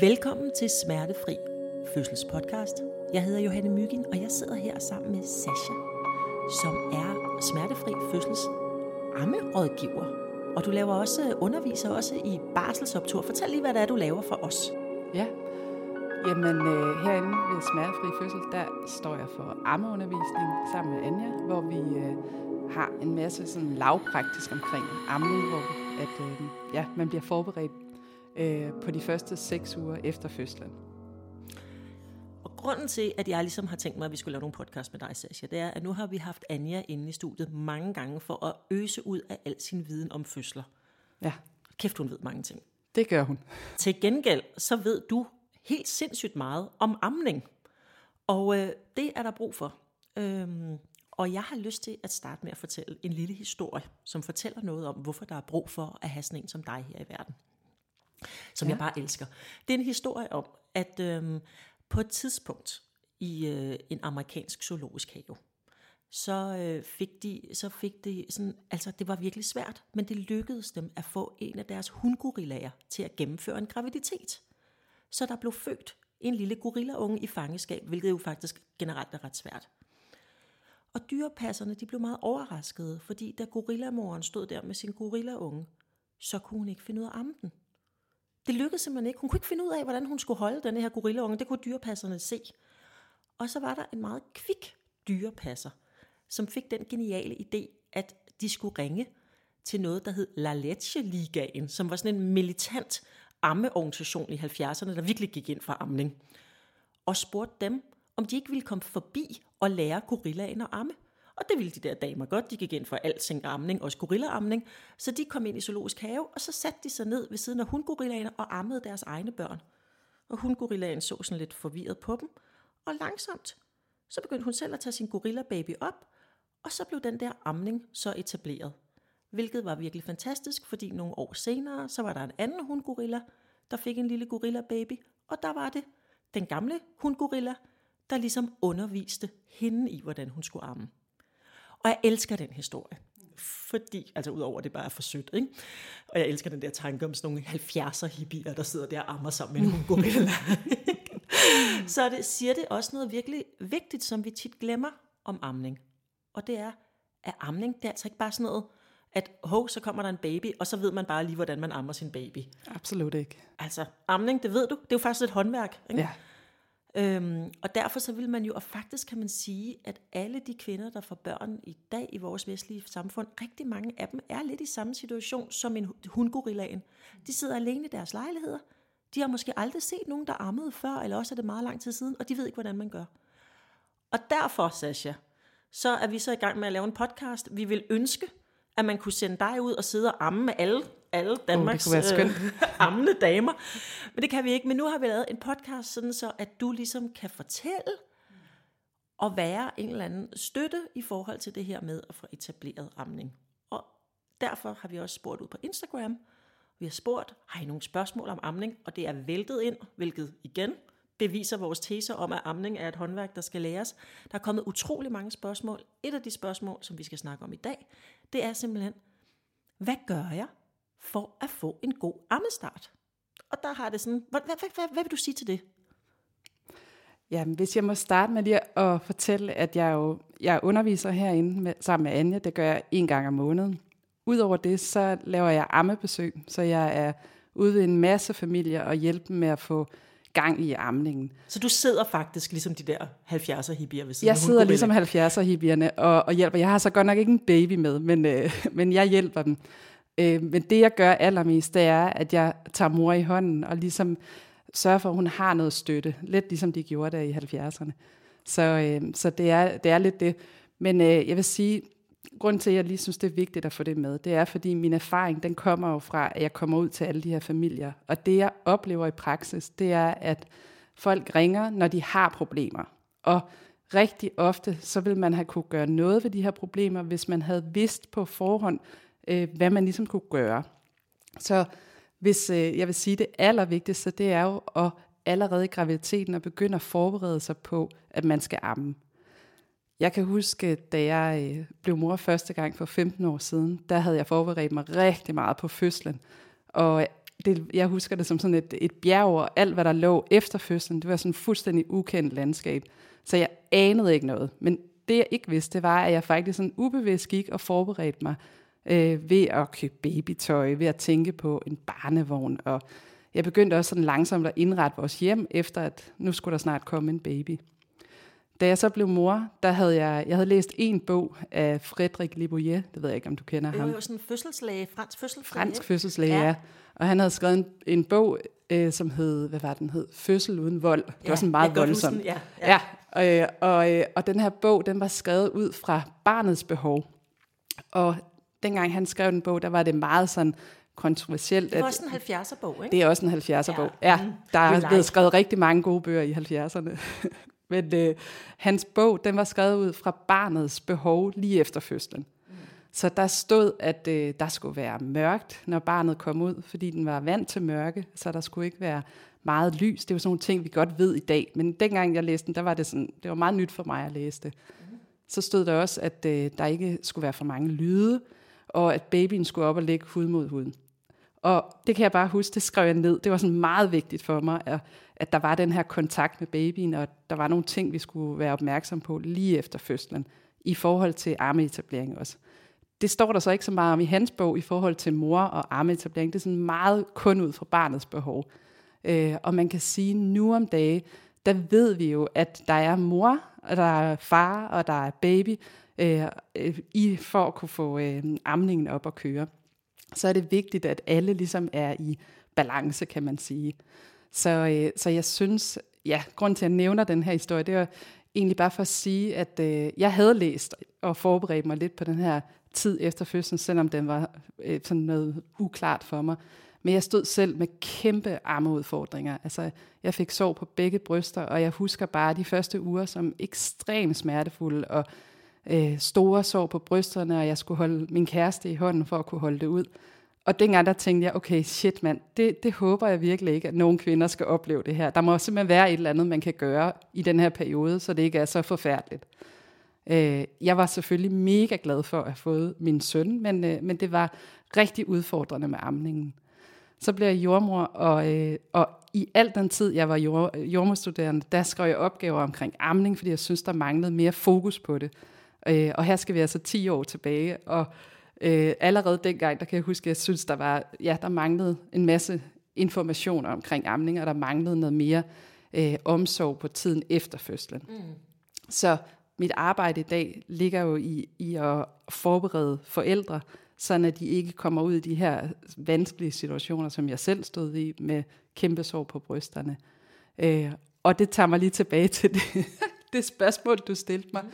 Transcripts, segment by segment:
Velkommen til Smertefri Fødselspodcast. Jeg hedder Johanne Myggen, og jeg sidder her sammen med Sasha, som er Smertefri Fødsels ammerådgiver. Og du laver også, underviser også i barselsoptur. Fortæl lige, hvad det er, du laver for os. Ja, jamen øh, herinde ved Smertefri Fødsel, der står jeg for ammeundervisning sammen med Anja, hvor vi øh, har en masse sådan lavpraktisk omkring amning, hvor at, øh, ja, man bliver forberedt øh, på de første seks uger efter fødslen. Og grunden til, at jeg ligesom har tænkt mig, at vi skulle lave nogle podcast med dig, Sasha, det er, at nu har vi haft Anja inde i studiet mange gange for at øse ud af al sin viden om fødsler. Ja, Kæft, hun ved mange ting. det gør hun. Til gengæld, så ved du helt sindssygt meget om amning. Og øh, det er der brug for. Øhm, og jeg har lyst til at starte med at fortælle en lille historie, som fortæller noget om, hvorfor der er brug for at have sådan en som dig her i verden. Som ja. jeg bare elsker. Det er en historie om, at øhm, på et tidspunkt i øh, en amerikansk zoologisk have, så øh, fik de, så fik de sådan, altså det var virkelig svært, men det lykkedes dem at få en af deres hundgorillager til at gennemføre en graviditet. Så der blev født en lille gorillaunge i fangeskab, hvilket jo faktisk generelt er ret svært. Og dyrepasserne de blev meget overraskede, fordi da gorillamoren stod der med sin gorillaunge, så kunne hun ikke finde ud af at amme den. Det lykkedes simpelthen ikke. Hun kunne ikke finde ud af, hvordan hun skulle holde den her gorillaunge. Det kunne dyrepasserne se. Og så var der en meget kvik dyrepasser, som fik den geniale idé, at de skulle ringe til noget, der hed La Leche Ligaen, som var sådan en militant ammeorganisation i 70'erne, der virkelig gik ind for amning. Og spurgte dem, om de ikke ville komme forbi og lære gorillaen at amme. Og det ville de der damer godt. De gik ind for alting amning, også gorillaamning. Så de kom ind i zoologisk have, og så satte de sig ned ved siden af hundgorillaen og ammede deres egne børn. Og hundgorillaen så sådan lidt forvirret på dem. Og langsomt, så begyndte hun selv at tage sin gorillababy op, og så blev den der amning så etableret. Hvilket var virkelig fantastisk, fordi nogle år senere, så var der en anden hundgorilla, der fik en lille gorillababy, og der var det den gamle hundgorilla, der ligesom underviste hende i, hvordan hun skulle amme. Og jeg elsker den historie. Fordi, altså udover det bare er for sødt, ikke? Og jeg elsker den der tanke om sådan nogle 70'er hippier, der sidder der og ammer sammen med en gorilla. så det, siger det også noget virkelig vigtigt, som vi tit glemmer om amning. Og det er, at amning, det er altså ikke bare sådan noget, at hov, så kommer der en baby, og så ved man bare lige, hvordan man ammer sin baby. Absolut ikke. Altså, amning, det ved du, det er jo faktisk et håndværk. Ikke? Ja, Øhm, og derfor så vil man jo, og faktisk kan man sige, at alle de kvinder, der får børn i dag i vores vestlige samfund, rigtig mange af dem er lidt i samme situation som en hundgorillaen. De sidder alene i deres lejligheder. De har måske aldrig set nogen, der ammede før, eller også er det meget lang tid siden, og de ved ikke, hvordan man gør. Og derfor, Sasha, så er vi så i gang med at lave en podcast. Vi vil ønske, at man kunne sende dig ud og sidde og amme med alle, alle Danmarks skønt. øh, ammende damer. Men det kan vi ikke. Men nu har vi lavet en podcast, sådan så at du ligesom kan fortælle og være en eller anden støtte i forhold til det her med at få etableret amning. Og derfor har vi også spurgt ud på Instagram. Vi har spurgt, har I nogle spørgsmål om amning? Og det er væltet ind, hvilket igen beviser vores teser om, at amning er et håndværk, der skal læres. Der er kommet utrolig mange spørgsmål. Et af de spørgsmål, som vi skal snakke om i dag, det er simpelthen, hvad gør jeg for at få en god ammestart? Og der har det sådan, hvad, hvad, hvad, hvad vil du sige til det? Ja, men hvis jeg må starte med lige at fortælle, at jeg jo jeg underviser herinde med, sammen med Anja, det gør jeg en gang om måneden. Udover det, så laver jeg ammebesøg, så jeg er ude ved en masse familier og hjælper dem med at få gang i amningen. Så du sidder faktisk ligesom de der 70'er hippier ved siden Jeg sidder ligesom 70'er hippierne og, og hjælper. Jeg har så godt nok ikke en baby med, men, øh, men jeg hjælper dem. Øh, men det jeg gør allermest, det er, at jeg tager mor i hånden og ligesom sørger for, at hun har noget støtte. Lidt ligesom de gjorde der i 70'erne. Så, øh, så det, er, det er lidt det. Men øh, jeg vil sige, grund til, at jeg lige synes, det er vigtigt at få det med, det er, fordi min erfaring, den kommer jo fra, at jeg kommer ud til alle de her familier. Og det, jeg oplever i praksis, det er, at folk ringer, når de har problemer. Og rigtig ofte, så vil man have kunne gøre noget ved de her problemer, hvis man havde vidst på forhånd, øh, hvad man ligesom kunne gøre. Så hvis øh, jeg vil sige, det allervigtigste, det er jo at allerede i graviditeten at begynde at forberede sig på, at man skal amme. Jeg kan huske, da jeg øh, blev mor første gang for 15 år siden, der havde jeg forberedt mig rigtig meget på fødslen. Og det, jeg husker det som sådan et, et bjerg, og alt hvad der lå efter fødslen, det var sådan et fuldstændig ukendt landskab. Så jeg anede ikke noget. Men det jeg ikke vidste, det var, at jeg faktisk sådan ubevidst gik og forberedte mig øh, ved at købe babytøj, ved at tænke på en barnevogn. Og jeg begyndte også sådan langsomt at indrette vores hjem, efter at nu skulle der snart komme en baby. Da jeg så blev mor, der havde jeg, jeg havde læst en bog af Frederik Libouillet, det ved jeg ikke, om du kender ham. Det var jo sådan en fødselslæge, fransk fødselslæge. Fransk fødselslæge, ja. ja. Og han havde skrevet en, en bog, øh, som hed, hvad var den hed? Fødsel uden vold. Det ja, var sådan meget voldsomt. Ja, ja. ja og, og, øh, og den her bog, den var skrevet ud fra barnets behov. Og dengang han skrev den bog, der var det meget sådan kontroversielt. Det var også en 70'er bog, ikke? Det er også en 70'er bog. Ja, mm. der er blevet skrevet rigtig mange gode bøger i 70'erne. Men øh, hans bog, den var skrevet ud fra barnets behov lige efter fødslen. Mm. Så der stod, at øh, der skulle være mørkt, når barnet kom ud, fordi den var vant til mørke, så der skulle ikke være meget lys. Det var sådan nogle ting, vi godt ved i dag. Men dengang jeg læste den, der var det, sådan, det var meget nyt for mig at læse det. Mm. Så stod der også, at øh, der ikke skulle være for mange lyde, og at babyen skulle op og lægge hud mod hud. Og det kan jeg bare huske, det skrev jeg ned. Det var sådan meget vigtigt for mig, at, at der var den her kontakt med babyen, og der var nogle ting, vi skulle være opmærksom på lige efter fødslen, i forhold til armeetablering også. Det står der så ikke så meget om i hans bog i forhold til mor og armeetablering. Det er sådan meget kun ud fra barnets behov. Øh, og man kan sige, nu om dage, der ved vi jo, at der er mor, og der er far, og der er baby, Øh, øh, i for at kunne få øh, amningen op at køre. Så er det vigtigt, at alle ligesom er i balance, kan man sige. Så, øh, så jeg synes, ja, grund til at jeg nævner den her historie, det er egentlig bare for at sige, at øh, jeg havde læst og forberedt mig lidt på den her tid efter fødslen, selvom den var øh, sådan noget uklart for mig. Men jeg stod selv med kæmpe armeudfordringer. Altså, jeg fik sår på begge bryster, og jeg husker bare de første uger som ekstremt smertefulde, og øh, store sår på brysterne, og jeg skulle holde min kæreste i hånden for at kunne holde det ud. Og dengang der tænkte jeg, okay, shit mand, det, det håber jeg virkelig ikke, at nogen kvinder skal opleve det her. Der må simpelthen være et eller andet, man kan gøre i den her periode, så det ikke er så forfærdeligt. Øh, jeg var selvfølgelig mega glad for at have fået min søn, men, øh, men det var rigtig udfordrende med amningen. Så blev jeg jordmor, og, øh, og i al den tid, jeg var jord, jordmorstuderende, der skrev jeg opgaver omkring amning, fordi jeg synes, der manglede mere fokus på det. Øh, og her skal vi altså 10 år tilbage, og øh, allerede dengang, der kan jeg huske, at jeg synes, der var, ja, der manglede en masse information omkring amning, og der manglede noget mere øh, omsorg på tiden efter fødslen. Mm. Så mit arbejde i dag ligger jo i, i at forberede forældre, så at de ikke kommer ud i de her vanskelige situationer, som jeg selv stod i, med kæmpe sår på brysterne. Øh, og det tager mig lige tilbage til det, det spørgsmål, du stillede mig. Mm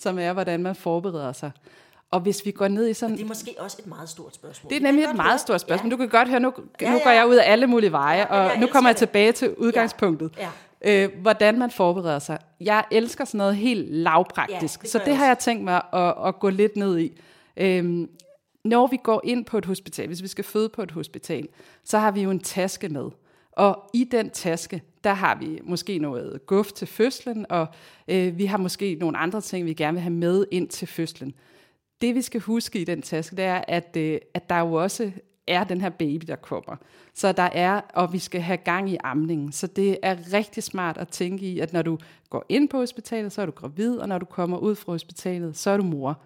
som er, hvordan man forbereder sig. Og hvis vi går ned i sådan... Og det er måske også et meget stort spørgsmål. Det er nemlig et meget høre. stort spørgsmål. Ja. Du kan godt høre, nu, ja, ja. nu går jeg ud af alle mulige veje, ja, og nu kommer jeg tilbage det. til udgangspunktet. Ja. Ja. Øh, hvordan man forbereder sig. Jeg elsker sådan noget helt lavpraktisk, ja, det så det har jeg tænkt mig at, at gå lidt ned i. Øhm, når vi går ind på et hospital, hvis vi skal føde på et hospital, så har vi jo en taske med. Og i den taske, der har vi måske noget guf til fødslen, og øh, vi har måske nogle andre ting, vi gerne vil have med ind til fødslen. Det vi skal huske i den taske, det er, at, øh, at der jo også er den her baby, der kommer. Så der er, og vi skal have gang i amningen. Så det er rigtig smart at tænke i, at når du går ind på hospitalet, så er du gravid, og når du kommer ud fra hospitalet, så er du mor.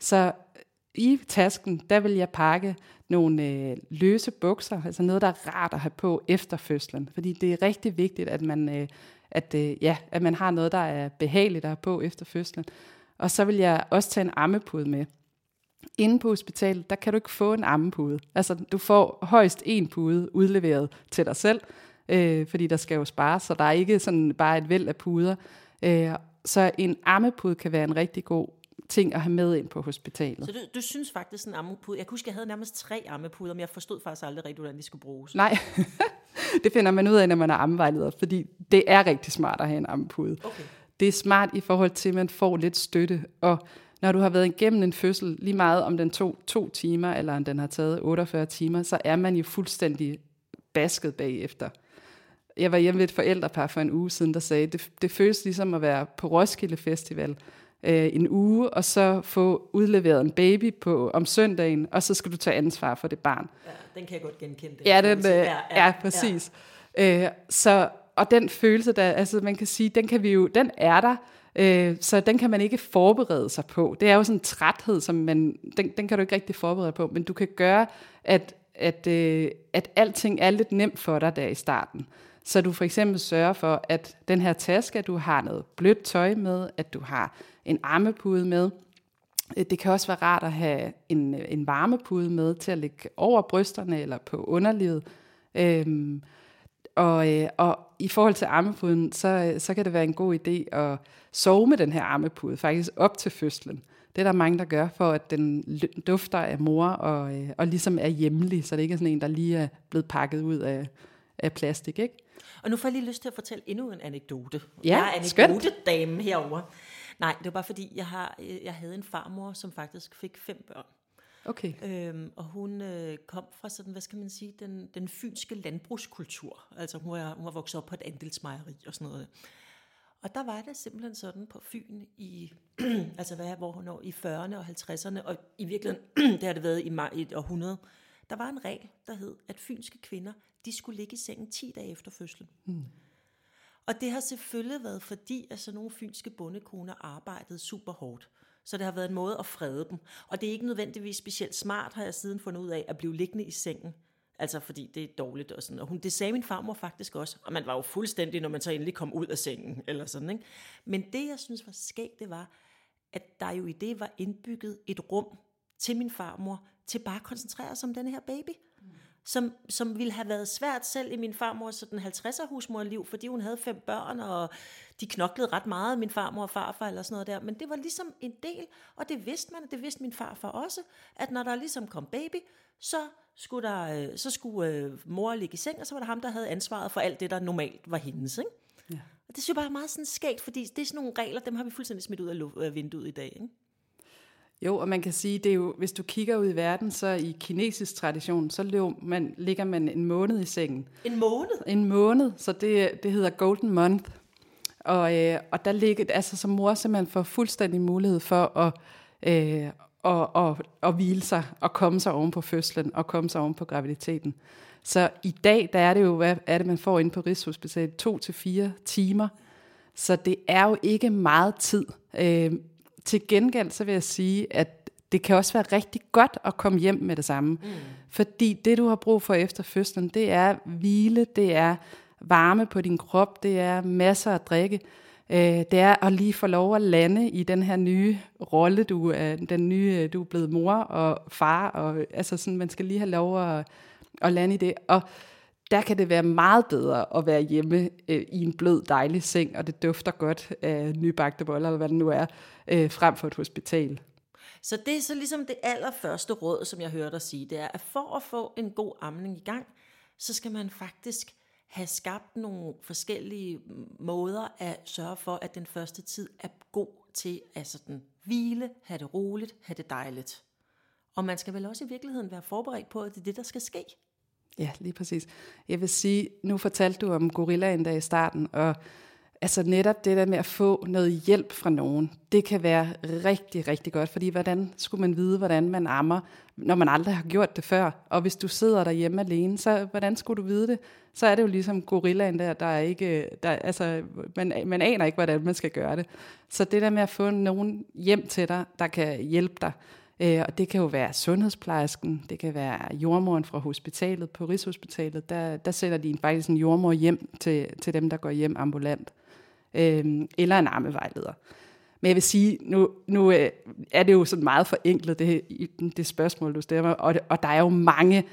Så i tasken, der vil jeg pakke nogle øh, løse bukser, altså noget, der er rart at have på efter fødslen. Fordi det er rigtig vigtigt, at man, øh, at, øh, ja, at man har noget, der er behageligt at have på efter fødslen. Og så vil jeg også tage en ammepude med. Inde på hospitalet, der kan du ikke få en ammepude. Altså, du får højst en pude udleveret til dig selv, øh, fordi der skal jo spares, så der er ikke sådan bare et væld af puder. Øh, så en ammepude kan være en rigtig god ting at have med ind på hospitalet. Så du, du synes faktisk en ammepude, jeg kunne huske, jeg havde nærmest tre ammepuder, men jeg forstod faktisk aldrig rigtig, hvordan de skulle bruges. Nej, det finder man ud af, når man er ammevejleder, fordi det er rigtig smart at have en ammepude. Okay. Det er smart i forhold til, at man får lidt støtte, og når du har været igennem en fødsel, lige meget om den tog to timer, eller om den har taget 48 timer, så er man jo fuldstændig basket bagefter. Jeg var hjemme ved et forældrepar for en uge siden, der sagde, det, det føles ligesom at være på Roskilde Festival, øh, en uge, og så få udleveret en baby på om søndagen, og så skal du tage ansvar for det barn. Ja, den kan jeg godt genkende. Det. Ja, den, øh, ja, ja, ja, præcis. Ja. Øh, så, og den følelse, der, altså man kan sige, den kan vi jo, den er der, øh, så den kan man ikke forberede sig på. Det er jo sådan en træthed, som man, den, den kan du ikke rigtig forberede på, men du kan gøre, at, at, øh, at alting er lidt nemt for dig der i starten. Så du for eksempel sørger for, at den her taske, at du har noget blødt tøj med, at du har en armepude med. Øh, det kan også være rart at have en, en varmepude med til at lægge over brysterne eller på underlivet. Øhm, og, øh, og i forhold til armepuden, så, så kan det være en god idé at sove med den her armepude, faktisk op til fødslen. Det er der mange, der gør, for at den dufter af mor og, øh, og ligesom er hjemlig, så det ikke er sådan en, der lige er blevet pakket ud af, af plastik. Ikke? Og nu får jeg lige lyst til at fortælle endnu en anekdote. Ja, jeg er anekdote-dame herovre. Nej, det var bare fordi, jeg, har, jeg havde en farmor, som faktisk fik fem børn. Okay. Øhm, og hun øh, kom fra sådan, hvad skal man sige, den, den fynske landbrugskultur. Altså hun var, hun var vokset op på et andelsmejeri og sådan noget. Og der var det simpelthen sådan på Fyn i, altså hvad, hvor hun i 40'erne og 50'erne, og i virkeligheden, det har det været i, i et århundrede, der var en regel, der hed, at fynske kvinder, de skulle ligge i sengen 10 dage efter fødslen. Hmm. Og det har selvfølgelig været fordi, at sådan nogle fynske bondekoner arbejdede super hårdt. Så det har været en måde at frede dem. Og det er ikke nødvendigvis specielt smart, har jeg siden fundet ud af, at blive liggende i sengen. Altså fordi det er dårligt og sådan. Og hun, det sagde min farmor faktisk også. Og man var jo fuldstændig, når man så endelig kom ud af sengen. Eller sådan, ikke? Men det, jeg synes var skægt, det var, at der jo i det var indbygget et rum til min farmor, til bare at koncentrere sig om den her baby som, som ville have været svært selv i min farmors sådan 50'er husmorliv, fordi hun havde fem børn, og de knoklede ret meget, min farmor og farfar eller sådan noget der. Men det var ligesom en del, og det vidste man, og det vidste min farfar også, at når der ligesom kom baby, så skulle, der, øh, så skulle øh, mor ligge i seng, og så var det ham, der havde ansvaret for alt det, der normalt var hendes. Ikke? Ja. Og det synes jeg bare er meget sådan skægt, fordi det er sådan nogle regler, dem har vi fuldstændig smidt ud af vinduet i dag. Ikke? Jo, og man kan sige, det er jo, hvis du kigger ud i verden, så i kinesisk tradition, så løb man, ligger man en måned i sengen. En måned? En måned, så det, det hedder golden month. Og, øh, og der ligger, altså som mor simpelthen får fuldstændig mulighed for at, øh, og, og, og hvile sig, og komme sig oven på fødslen, og komme sig oven på graviditeten. Så i dag, der er det jo, hvad er det, man får ind på Rigshospitalet? To til fire timer. Så det er jo ikke meget tid. Øh, til gengæld så vil jeg sige, at det kan også være rigtig godt at komme hjem med det samme. Mm. Fordi det, du har brug for efter fødslen, det er hvile, det er varme på din krop, det er masser at drikke. Øh, det er at lige få lov at lande i den her nye rolle, du er, den nye, du er blevet mor og far, og altså sådan, man skal lige have lov at, at lande i det. Og der kan det være meget bedre at være hjemme øh, i en blød, dejlig seng, og det dufter godt af nybagte boller, eller hvad det nu er, øh, frem for et hospital. Så det er så ligesom det allerførste råd, som jeg hørte dig sige, det er, at for at få en god amning i gang, så skal man faktisk have skabt nogle forskellige måder at sørge for, at den første tid er god til at sådan hvile, have det roligt, have det dejligt. Og man skal vel også i virkeligheden være forberedt på, at det er det, der skal ske. Ja, lige præcis. Jeg vil sige, nu fortalte du om gorillaen der i starten, og altså netop det der med at få noget hjælp fra nogen, det kan være rigtig, rigtig godt, fordi hvordan skulle man vide, hvordan man ammer, når man aldrig har gjort det før? Og hvis du sidder derhjemme alene, så hvordan skulle du vide det? Så er det jo ligesom gorillaen der, der er ikke, der, altså, man, man aner ikke, hvordan man skal gøre det. Så det der med at få nogen hjem til dig, der kan hjælpe dig, Øh, og det kan jo være sundhedsplejersken, det kan være jordmoren fra hospitalet på Rigshospitalet. Der, der sender de faktisk en jordmor hjem til, til dem, der går hjem ambulant. Øh, eller en armevejleder. Men jeg vil sige, nu, nu øh, er det jo sådan meget forenklet, det, det spørgsmål, du stiller og, og der er jo mange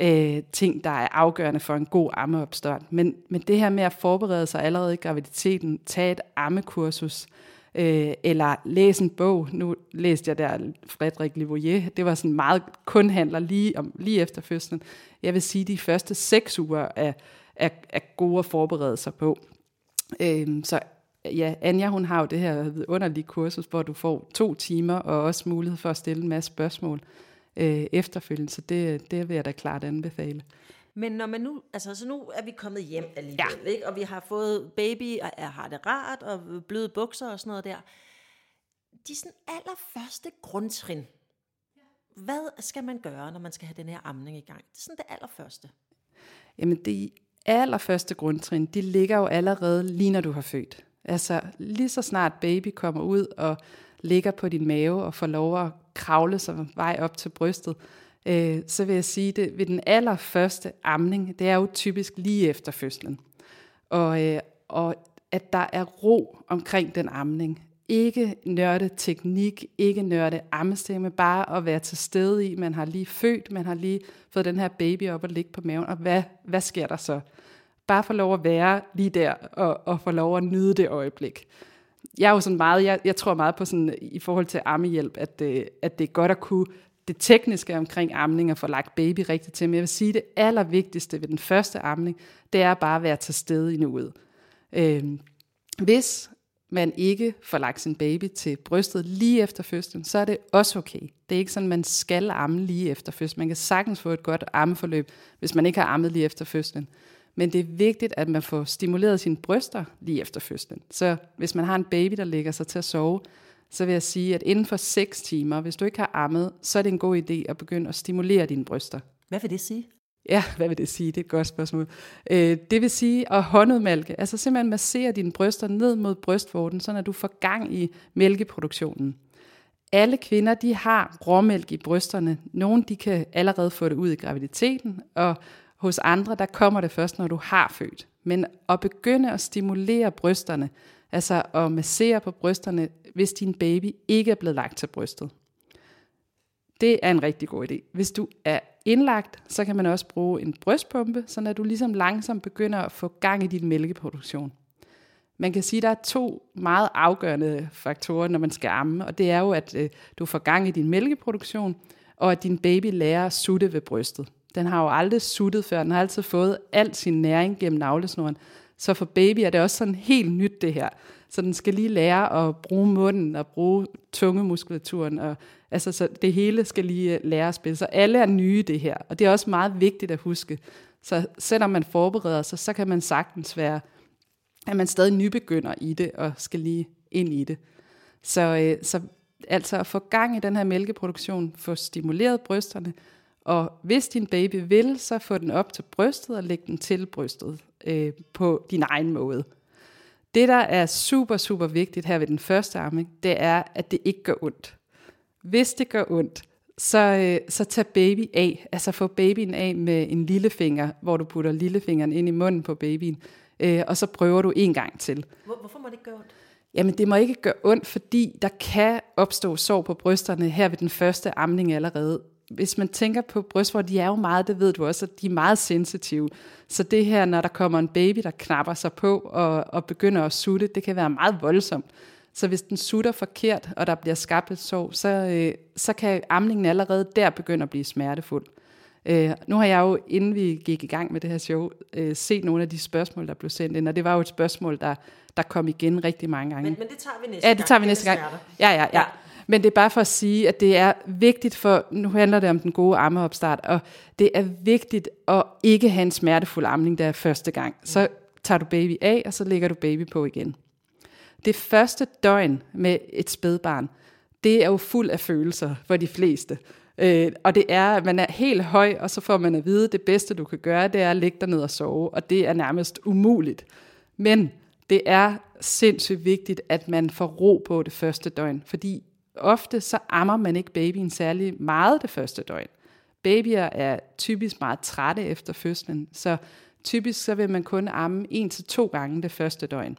øh, ting, der er afgørende for en god ammeopstart. Men, men det her med at forberede sig allerede i graviditeten, tage et ammekursus, øh, Øh, eller læse en bog. Nu læste jeg der Frederik Livoyer. Det var sådan meget kun handler lige, om, lige efter fødslen. Jeg vil sige, de første seks uger er, er, er gode at forberede sig på. Øh, så ja, Anja hun har jo det her underlige kursus, hvor du får to timer og også mulighed for at stille en masse spørgsmål øh, efterfølgende. Så det, det vil jeg da klart anbefale. Men når man nu, altså så nu er vi kommet hjem alligevel, ja. ikke? og vi har fået baby, og har det rart, og bløde bukser og sådan noget der. de sådan allerførste grundtrin. Hvad skal man gøre, når man skal have den her amning i gang? Det er sådan det allerførste. Jamen, det allerførste grundtrin, de ligger jo allerede lige når du har født. Altså lige så snart baby kommer ud og ligger på din mave og får lov at kravle sig vej op til brystet, øh, så vil jeg sige det ved den allerførste amning, det er jo typisk lige efter fødslen. Og, øh, og at der er ro omkring den amning. Ikke nørde teknik, ikke nørde ammestemme, bare at være til stede i, man har lige født, man har lige fået den her baby op og ligge på maven, og hvad, hvad sker der så? Bare få lov at være lige der, og, og få lov at nyde det øjeblik. Jeg er jo sådan meget, jeg, jeg tror meget på sådan, i forhold til ammehjælp, at, øh, at det er godt at kunne det tekniske omkring amning og få lagt baby rigtigt til. Men jeg vil sige, at det allervigtigste ved den første amning, det er bare at være til stede i nuet. Øh, hvis man ikke får lagt sin baby til brystet lige efter fødslen, så er det også okay. Det er ikke sådan, man skal amme lige efter fødslen. Man kan sagtens få et godt ammeforløb, hvis man ikke har ammet lige efter fødslen. Men det er vigtigt, at man får stimuleret sine bryster lige efter fødslen. Så hvis man har en baby, der ligger sig til at sove, så vil jeg sige, at inden for 6 timer, hvis du ikke har ammet, så er det en god idé at begynde at stimulere dine bryster. Hvad vil det sige? Ja, hvad vil det sige? Det er et godt spørgsmål. Øh, det vil sige at håndudmælke, altså simpelthen massere dine bryster ned mod brystvorten, så du får gang i mælkeproduktionen. Alle kvinder, de har råmælk i brysterne. Nogle, de kan allerede få det ud i graviditeten, og hos andre, der kommer det først, når du har født. Men at begynde at stimulere brysterne, altså at massere på brysterne, hvis din baby ikke er blevet lagt til brystet. Det er en rigtig god idé. Hvis du er indlagt, så kan man også bruge en brystpumpe, så når du ligesom langsomt begynder at få gang i din mælkeproduktion. Man kan sige, at der er to meget afgørende faktorer, når man skal amme, og det er jo, at øh, du får gang i din mælkeproduktion, og at din baby lærer at sutte ved brystet. Den har jo aldrig suttet før, den har altid fået al sin næring gennem navlesnoren. Så for baby er det også sådan helt nyt det her. Så den skal lige lære at bruge munden og bruge tungemuskulaturen. Og, altså, så det hele skal lige øh, lære at spille. Så alle er nye det her. Og det er også meget vigtigt at huske. Så selvom man forbereder sig, så kan man sagtens være, at man stadig nybegynder i det og skal lige ind i det. Så, øh, så altså at få gang i den her mælkeproduktion, få stimuleret brysterne, og hvis din baby vil, så få den op til brystet og læg den til brystet øh, på din egen måde. Det, der er super, super vigtigt her ved den første arming, det er, at det ikke gør ondt. Hvis det gør ondt, så, øh, så tag baby af. Altså få babyen af med en lillefinger, hvor du putter lillefingeren ind i munden på babyen, øh, og så prøver du en gang til. Hvor, hvorfor må det ikke gøre ondt? Jamen, det må ikke gøre ondt, fordi der kan opstå sår på brysterne her ved den første amning allerede hvis man tænker på brystvort, de er jo meget, det ved du også, at de er meget sensitive. Så det her, når der kommer en baby, der knapper sig på og, og begynder at sutte, det kan være meget voldsomt. Så hvis den sutter forkert, og der bliver skabt et sår, så, øh, så kan amningen allerede der begynde at blive smertefuld. Øh, nu har jeg jo, inden vi gik i gang med det her show, øh, set nogle af de spørgsmål, der blev sendt ind, og det var jo et spørgsmål, der, der kom igen rigtig mange gange. Men, men det tager vi næste gang. Ja, det tager vi næste gang. Ja, ja, ja. ja. Men det er bare for at sige, at det er vigtigt for, nu handler det om den gode ammeopstart, og det er vigtigt at ikke have en smertefuld amning, der er første gang. Så tager du baby af, og så lægger du baby på igen. Det første døgn med et spædbarn, det er jo fuld af følelser for de fleste. Øh, og det er, at man er helt høj, og så får man at vide, at det bedste, du kan gøre, det er at ligge dig ned og sove, og det er nærmest umuligt. Men det er sindssygt vigtigt, at man får ro på det første døgn, fordi ofte så ammer man ikke babyen særlig meget det første døgn. Babyer er typisk meget trætte efter fødslen, så typisk så vil man kun amme en til to gange det første døgn.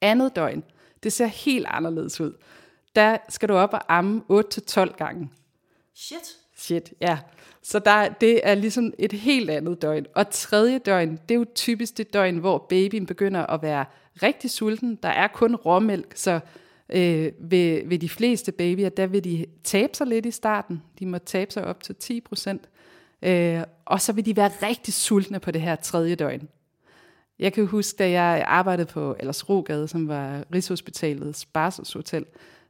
Andet døgn, det ser helt anderledes ud. Der skal du op og amme 8-12 gange. Shit. Shit, ja. Så der, det er ligesom et helt andet døgn. Og tredje døgn, det er jo typisk det døgn, hvor babyen begynder at være rigtig sulten. Der er kun råmælk, så Øh, ved, ved de fleste babyer, der vil de tabe sig lidt i starten. De må tabe sig op til 10 procent. Øh, og så vil de være rigtig sultne på det her tredje døgn. Jeg kan huske, da jeg arbejdede på Ellers Rogade, som var Rigshospitalets barselshotel,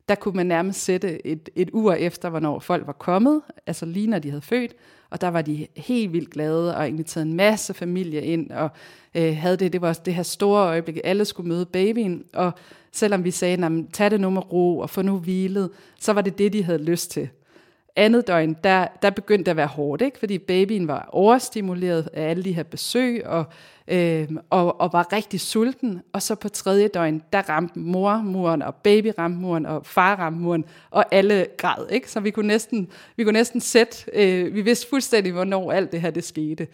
der kunne man nærmest sætte et, et ur efter, hvornår folk var kommet, altså lige når de havde født, og der var de helt vildt glade og inviterede en masse familie ind, og øh, havde det, det var det her store øjeblik, alle skulle møde babyen, og selvom vi sagde, tag det nu med ro og få nu hvilet, så var det det, de havde lyst til. Andet døgn, der, der begyndte det at være hårdt, ikke? fordi babyen var overstimuleret af alle de her besøg, og, øh, og, og var rigtig sulten. Og så på tredje døgn, der ramte mor muren, og baby ramte muren, og far ramte muren, og alle græd. Ikke? Så vi kunne næsten, vi kunne næsten sætte, øh, vi vidste fuldstændig, hvornår alt det her det skete.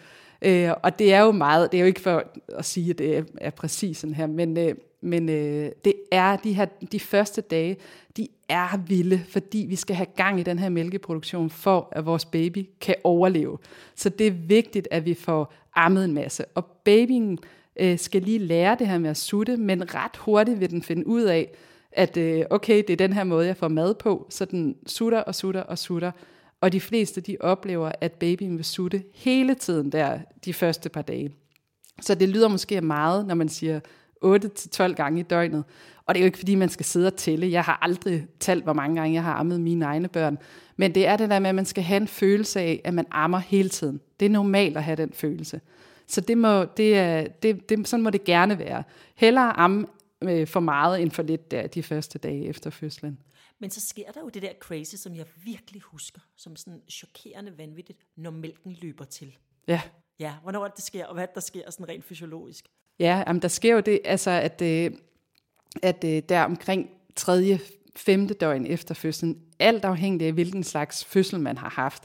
Øh, og det er jo meget, det er jo ikke for at sige, at det er, er præcis sådan her, men, øh, men øh, det er de her de første dage, de er vilde, fordi vi skal have gang i den her mælkeproduktion, for at vores baby kan overleve. Så det er vigtigt, at vi får ammet en masse. Og babyen øh, skal lige lære det her med at sutte, men ret hurtigt vil den finde ud af, at øh, okay, det er den her måde, jeg får mad på, så den sutter og sutter og sutter. Og de fleste, de oplever, at babyen vil sutte hele tiden der, de første par dage. Så det lyder måske meget, når man siger 8-12 gange i døgnet. Og det er jo ikke, fordi man skal sidde og tælle. Jeg har aldrig talt, hvor mange gange jeg har ammet mine egne børn. Men det er det der med, at man skal have en følelse af, at man ammer hele tiden. Det er normalt at have den følelse. Så det må, det er, det, det, sådan må det gerne være. Hellere amme øh, for meget end for lidt der de første dage efter fødslen. Men så sker der jo det der crazy, som jeg virkelig husker, som sådan chokerende vanvittigt, når mælken løber til. Ja. Ja, hvornår det sker, og hvad der sker sådan rent fysiologisk. Ja, jamen, der sker jo det, altså, at, øh, at øh, der omkring tredje, femte døgn efter fødslen, alt afhængigt af, hvilken slags fødsel man har haft,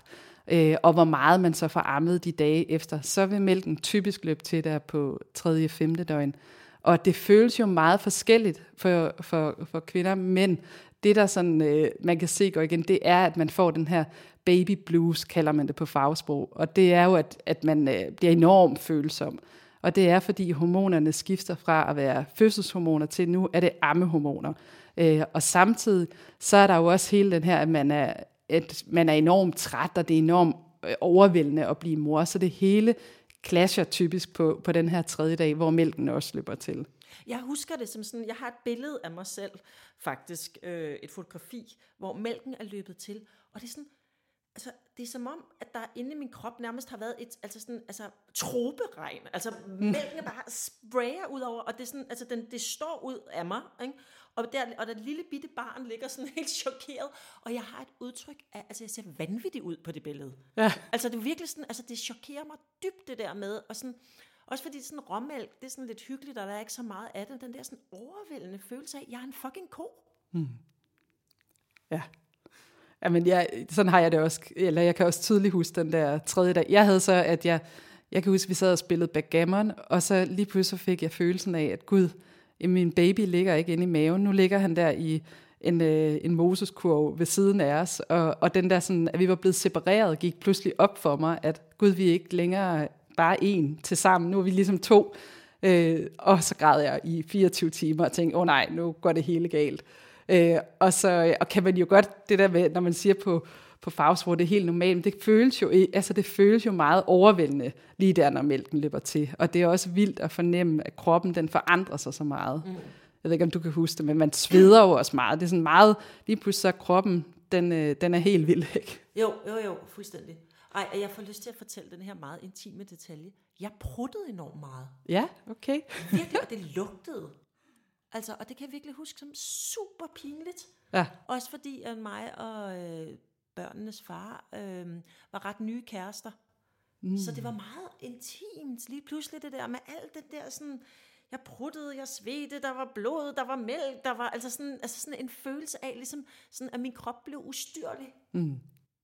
øh, og hvor meget man så får ammet de dage efter, så vil mælken typisk løbe til der på tredje, femte døgn. Og det føles jo meget forskelligt for, for, for kvinder, men det der sådan, øh, man kan se går igen, det er, at man får den her baby blues, kalder man det på fagsprog. Og det er jo, at, at man øh, bliver enormt følsom. Og det er, fordi hormonerne skifter fra at være fødselshormoner til nu er det ammehormoner. Øh, og samtidig så er der jo også hele den her, at man er, at man er enormt træt, og det er enormt øh, overvældende at blive mor. Så det hele clasher typisk på, på den her tredje dag, hvor mælken også løber til. Jeg husker det som sådan, jeg har et billede af mig selv, faktisk, øh, et fotografi, hvor mælken er løbet til, og det er sådan, altså, det er som om, at der inde i min krop nærmest har været et altså sådan, altså, troperegn. Altså, mælken bare sprayer ud over, og det, er sådan, altså, den, det står ud af mig. Ikke? Og, der, og det lille bitte barn ligger sådan helt chokeret, og jeg har et udtryk af, altså jeg ser vanvittig ud på det billede. Ja. Altså det er virkelig sådan, altså det chokerer mig dybt det der med, og sådan, også fordi sådan råmælk, det er sådan lidt hyggeligt, og der er ikke så meget af det, den der sådan overvældende følelse af, at jeg er en fucking ko. Hmm. Ja. Jamen, jeg, sådan har jeg det også, eller jeg kan også tydeligt huske den der tredje dag. Jeg havde så, at jeg, jeg kan huske, at vi sad og spillede backgammon, og så lige pludselig fik jeg følelsen af, at gud, min baby ligger ikke inde i maven. Nu ligger han der i en, øh, en Moses-kurv ved siden af os, og, og den der sådan, at vi var blevet separeret, gik pludselig op for mig, at gud, vi er ikke længere bare en til sammen, nu er vi ligesom to. Øh, og så græd jeg i 24 timer og tænkte, åh oh, nej, nu går det hele galt. Øh, og så og kan man jo godt, det der med, når man siger på, på fagsprog, det er helt normalt, men det føles jo, altså det føles jo meget overvældende lige der, når mælken løber til. Og det er også vildt at fornemme, at kroppen den forandrer sig så meget. Mm. Jeg ved ikke, om du kan huske det, men man sveder jo også meget. Det er sådan meget, lige pludselig så kroppen, den, øh, den er helt vild, ikke? Jo, jo, jo, fuldstændig. Ej, jeg får lyst til at fortælle den her meget intime detalje. Jeg pruttede enormt meget. Ja, okay. Virkelig, og det lugtede. Altså, og det kan jeg virkelig huske som super pinligt. Ja. Også fordi at mig og øh, børnenes far øh, var ret nye kærester. Mm. Så det var meget intimt lige pludselig det der med alt det der sådan, jeg pruttede, jeg svedte, der var blod, der var mælk, der var altså sådan, altså sådan en følelse af, ligesom sådan, at min krop blev ustyrlig. Mm.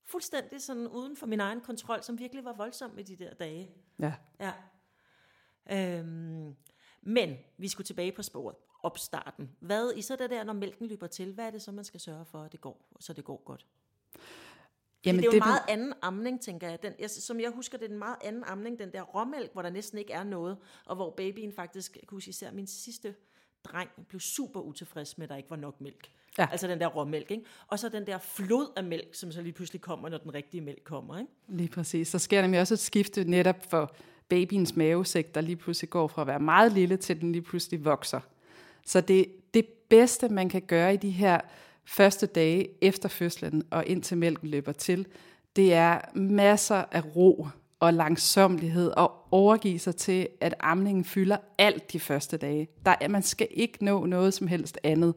Fuldstændig sådan uden for min egen kontrol, som virkelig var voldsom i de der dage. Ja. Ja. Øhm, men vi skulle tilbage på sporet opstarten. Hvad i så det der, når mælken løber til, hvad er det så, man skal sørge for, at det går, så det går godt? Jamen, det er jo det, en meget anden amning, tænker jeg. Den, jeg. Som jeg husker, det er en meget anden amning, den der råmælk, hvor der næsten ikke er noget, og hvor babyen faktisk, jeg kan huske især min sidste dreng, blev super utilfreds med, at der ikke var nok mælk. Ja. Altså den der råmælk, ikke? Og så den der flod af mælk, som så lige pludselig kommer, når den rigtige mælk kommer, ikke? Lige præcis. Så sker der også et skifte netop for babyens mavesæk, der lige pludselig går fra at være meget lille, til den lige pludselig vokser. Så det, det bedste, man kan gøre i de her første dage efter fødslen og indtil mælken løber til, det er masser af ro og langsomlighed og overgive sig til, at amningen fylder alt de første dage. Der man skal ikke nå noget som helst andet.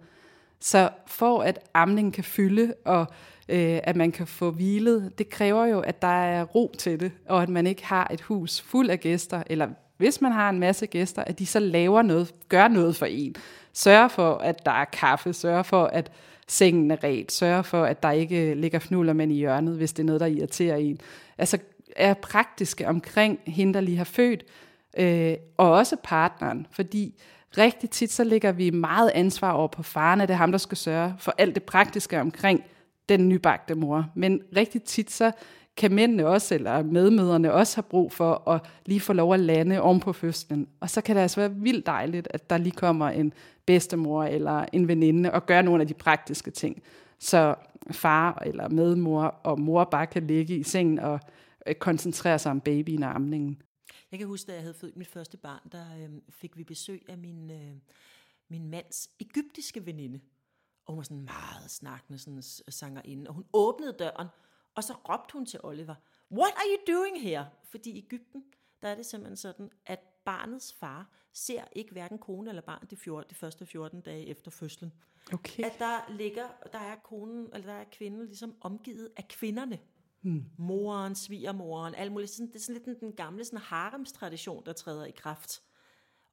Så for at amningen kan fylde, og øh, at man kan få hvilet, det kræver jo, at der er ro til det, og at man ikke har et hus fuld af gæster, eller hvis man har en masse gæster, at de så laver noget, gør noget for en. Sørger for, at der er kaffe, sørger for, at sengen er ret, sørger for, at der ikke ligger fnuller men i hjørnet, hvis det er noget, der irriterer en. Altså er praktiske omkring hende, der lige har født, øh, og også partneren, fordi rigtig tit så ligger vi meget ansvar over på faren, at det er ham, der skal sørge for alt det praktiske omkring den nybagte mor. Men rigtig tit så kan mændene også, eller medmøderne også have brug for at lige få lov at lande oven på fødslen. Og så kan det altså være vildt dejligt, at der lige kommer en bedstemor eller en veninde og gør nogle af de praktiske ting. Så far eller medmor og mor bare kan ligge i sengen og øh, koncentrere sig om babyen og amningen. Jeg kan huske, da jeg havde født mit første barn, der øh, fik vi besøg af min, øh, min mands egyptiske veninde. Og hun var sådan meget snakkende sådan sangerinde. Og hun åbnede døren, og så råbte hun til Oliver, What are you doing here? Fordi i Ægypten, der er det simpelthen sådan, at barnets far ser ikke hverken kone eller barn de, 14, de første 14 dage efter fødslen. Okay. At der ligger, der er konen, eller der er kvinden ligesom omgivet af kvinderne. Hmm. Moren, svigermoren, alt muligt. Sådan, det er sådan lidt den, den gamle sådan haremstradition, der træder i kraft.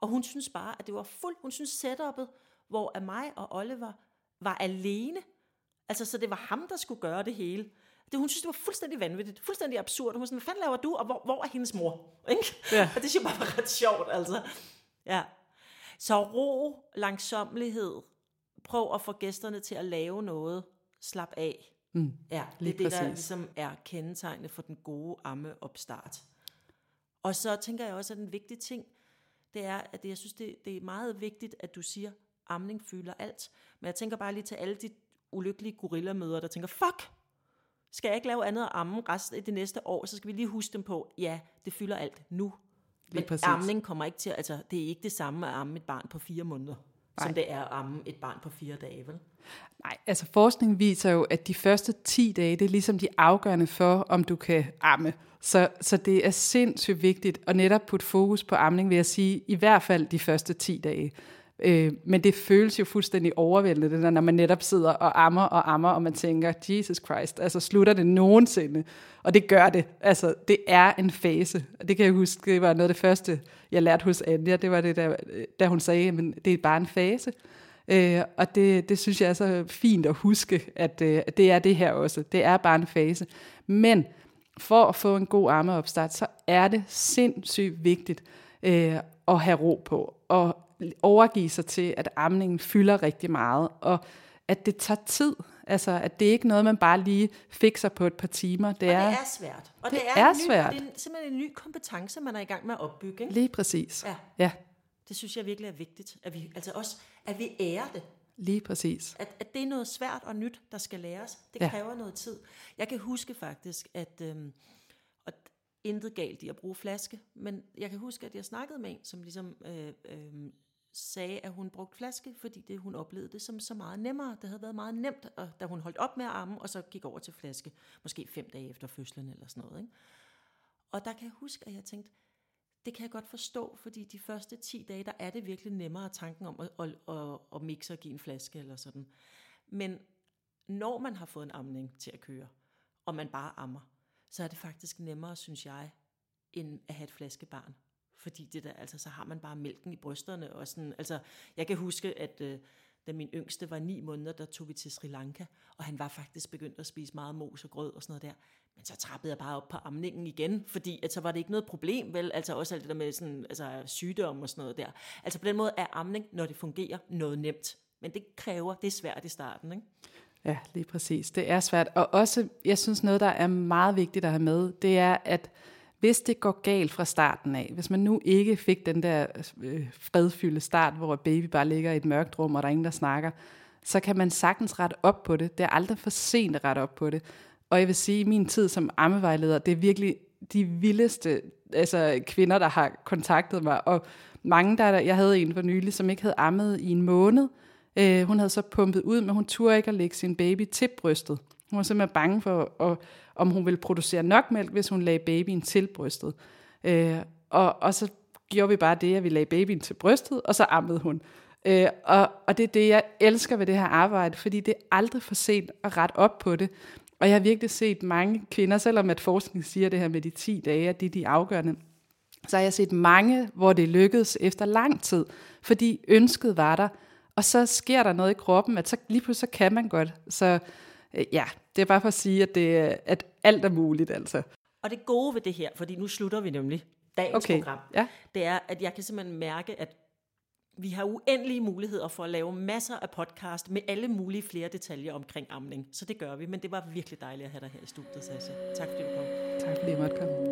Og hun synes bare, at det var fuldt, hun synes setup'et, hvor af mig og Oliver var alene. Altså, så det var ham, der skulle gøre det hele. Det, hun synes, det var fuldstændig vanvittigt, fuldstændig absurd. Hun var sådan, hvad fanden laver du, og hvor, hvor er hendes mor? Ikke? Ja. Og det synes jeg bare var ret sjovt, altså. Ja. Så ro, langsomlighed, prøv at få gæsterne til at lave noget, slap af. Mm, ja, det er det, præcis. der ligesom er kendetegnende for den gode ammeopstart. Og så tænker jeg også, at en vigtig ting, det er, at jeg synes, det, det er meget vigtigt, at du siger, amning fylder alt. Men jeg tænker bare lige til alle de ulykkelige gorillamøder, der tænker, fuck, skal jeg ikke lave andet at amme resten af det næste år, så skal vi lige huske dem på, ja, det fylder alt nu. Men amning kommer ikke til, altså det er ikke det samme at amme et barn på fire måneder, Nej. som det er at amme et barn på fire dage, vel? Nej, altså forskning viser jo, at de første 10 dage, det er ligesom de afgørende for, om du kan amme. Så, så det er sindssygt vigtigt at netop putte fokus på amning, vil jeg sige, i hvert fald de første 10 dage. Øh, men det føles jo fuldstændig overvældende, det der, når man netop sidder og ammer og ammer, og man tænker, Jesus Christ, altså slutter det nogensinde? Og det gør det. Altså, det er en fase. Og det kan jeg huske, det var noget af det første, jeg lærte hos Anja, det var det, der, da hun sagde, men det er bare en fase. Øh, og det, det synes jeg er så fint at huske, at, øh, det er det her også. Det er bare en fase. Men for at få en god armeopstart, så er det sindssygt vigtigt øh, at have ro på. Og overgive sig til, at amningen fylder rigtig meget, og at det tager tid. Altså, at det er ikke noget, man bare lige fikser på et par timer. Det, og er, det er svært. Og det, det er, er ny, svært. Det er simpelthen en ny kompetence, man er i gang med at opbygge. Ikke? Lige præcis. Ja. ja. Det synes jeg virkelig er vigtigt. At vi, altså også, at vi ærer det. Lige præcis. At, at det er noget svært og nyt, der skal læres. Det ja. kræver noget tid. Jeg kan huske faktisk, at... Øhm, og intet galt i at bruge flaske, men jeg kan huske, at jeg snakkede med en, som ligesom øh, øh, sagde, at hun brugte flaske, fordi det, hun oplevede det som så meget nemmere. Det havde været meget nemt, og da hun holdt op med at amme, og så gik over til flaske, måske fem dage efter fødslen eller sådan noget. Ikke? Og der kan jeg huske, at jeg tænkte, det kan jeg godt forstå, fordi de første 10 dage, der er det virkelig nemmere tanken om at, at, at, at mixe og give en flaske eller sådan. Men når man har fået en amning til at køre, og man bare ammer, så er det faktisk nemmere, synes jeg, end at have et flaskebarn fordi det der, altså, så har man bare mælken i brysterne. Og sådan, altså, jeg kan huske, at øh, da min yngste var ni måneder, der tog vi til Sri Lanka, og han var faktisk begyndt at spise meget mos og grød og sådan noget der. Men så trappede jeg bare op på amningen igen, fordi at så var det ikke noget problem, vel? Altså også alt det der med sådan, altså, sygdom og sådan noget der. Altså på den måde er amning, når det fungerer, noget nemt. Men det kræver, det er svært i starten, ikke? Ja, lige præcis. Det er svært. Og også, jeg synes noget, der er meget vigtigt at have med, det er, at hvis det går galt fra starten af, hvis man nu ikke fik den der øh, fredfyldte start, hvor baby bare ligger i et mørkt rum, og der er ingen, der snakker, så kan man sagtens rette op på det. Det er aldrig for sent at rette op på det. Og jeg vil sige, at min tid som ammevejleder, det er virkelig de vildeste altså, kvinder, der har kontaktet mig. Og mange, der, jeg havde en for nylig, som ikke havde ammet i en måned, Øh, hun havde så pumpet ud, men hun turde ikke at lægge sin baby til brystet. Hun var simpelthen bange for, at, om hun ville producere nok mælk, hvis hun lagde babyen til brystet. Øh, og, og så gjorde vi bare det, at vi lagde babyen til brystet, og så ammede hun. Øh, og, og det er det, jeg elsker ved det her arbejde, fordi det er aldrig for sent at rette op på det. Og jeg har virkelig set mange kvinder, selvom at forskning siger det her med de 10 dage, at det er de afgørende, så har jeg set mange, hvor det lykkedes efter lang tid, fordi ønsket var der, og så sker der noget i kroppen, at så lige pludselig så kan man godt. Så øh, ja, det er bare for at sige, at, det, at alt er muligt altså. Og det gode ved det her, fordi nu slutter vi nemlig dagens Okay, program, ja. det er, at jeg kan simpelthen mærke, at vi har uendelige muligheder for at lave masser af podcast med alle mulige flere detaljer omkring amning. Så det gør vi, men det var virkelig dejligt at have dig her i studiet, Sasha. Tak fordi du kom. Tak fordi jeg måtte komme.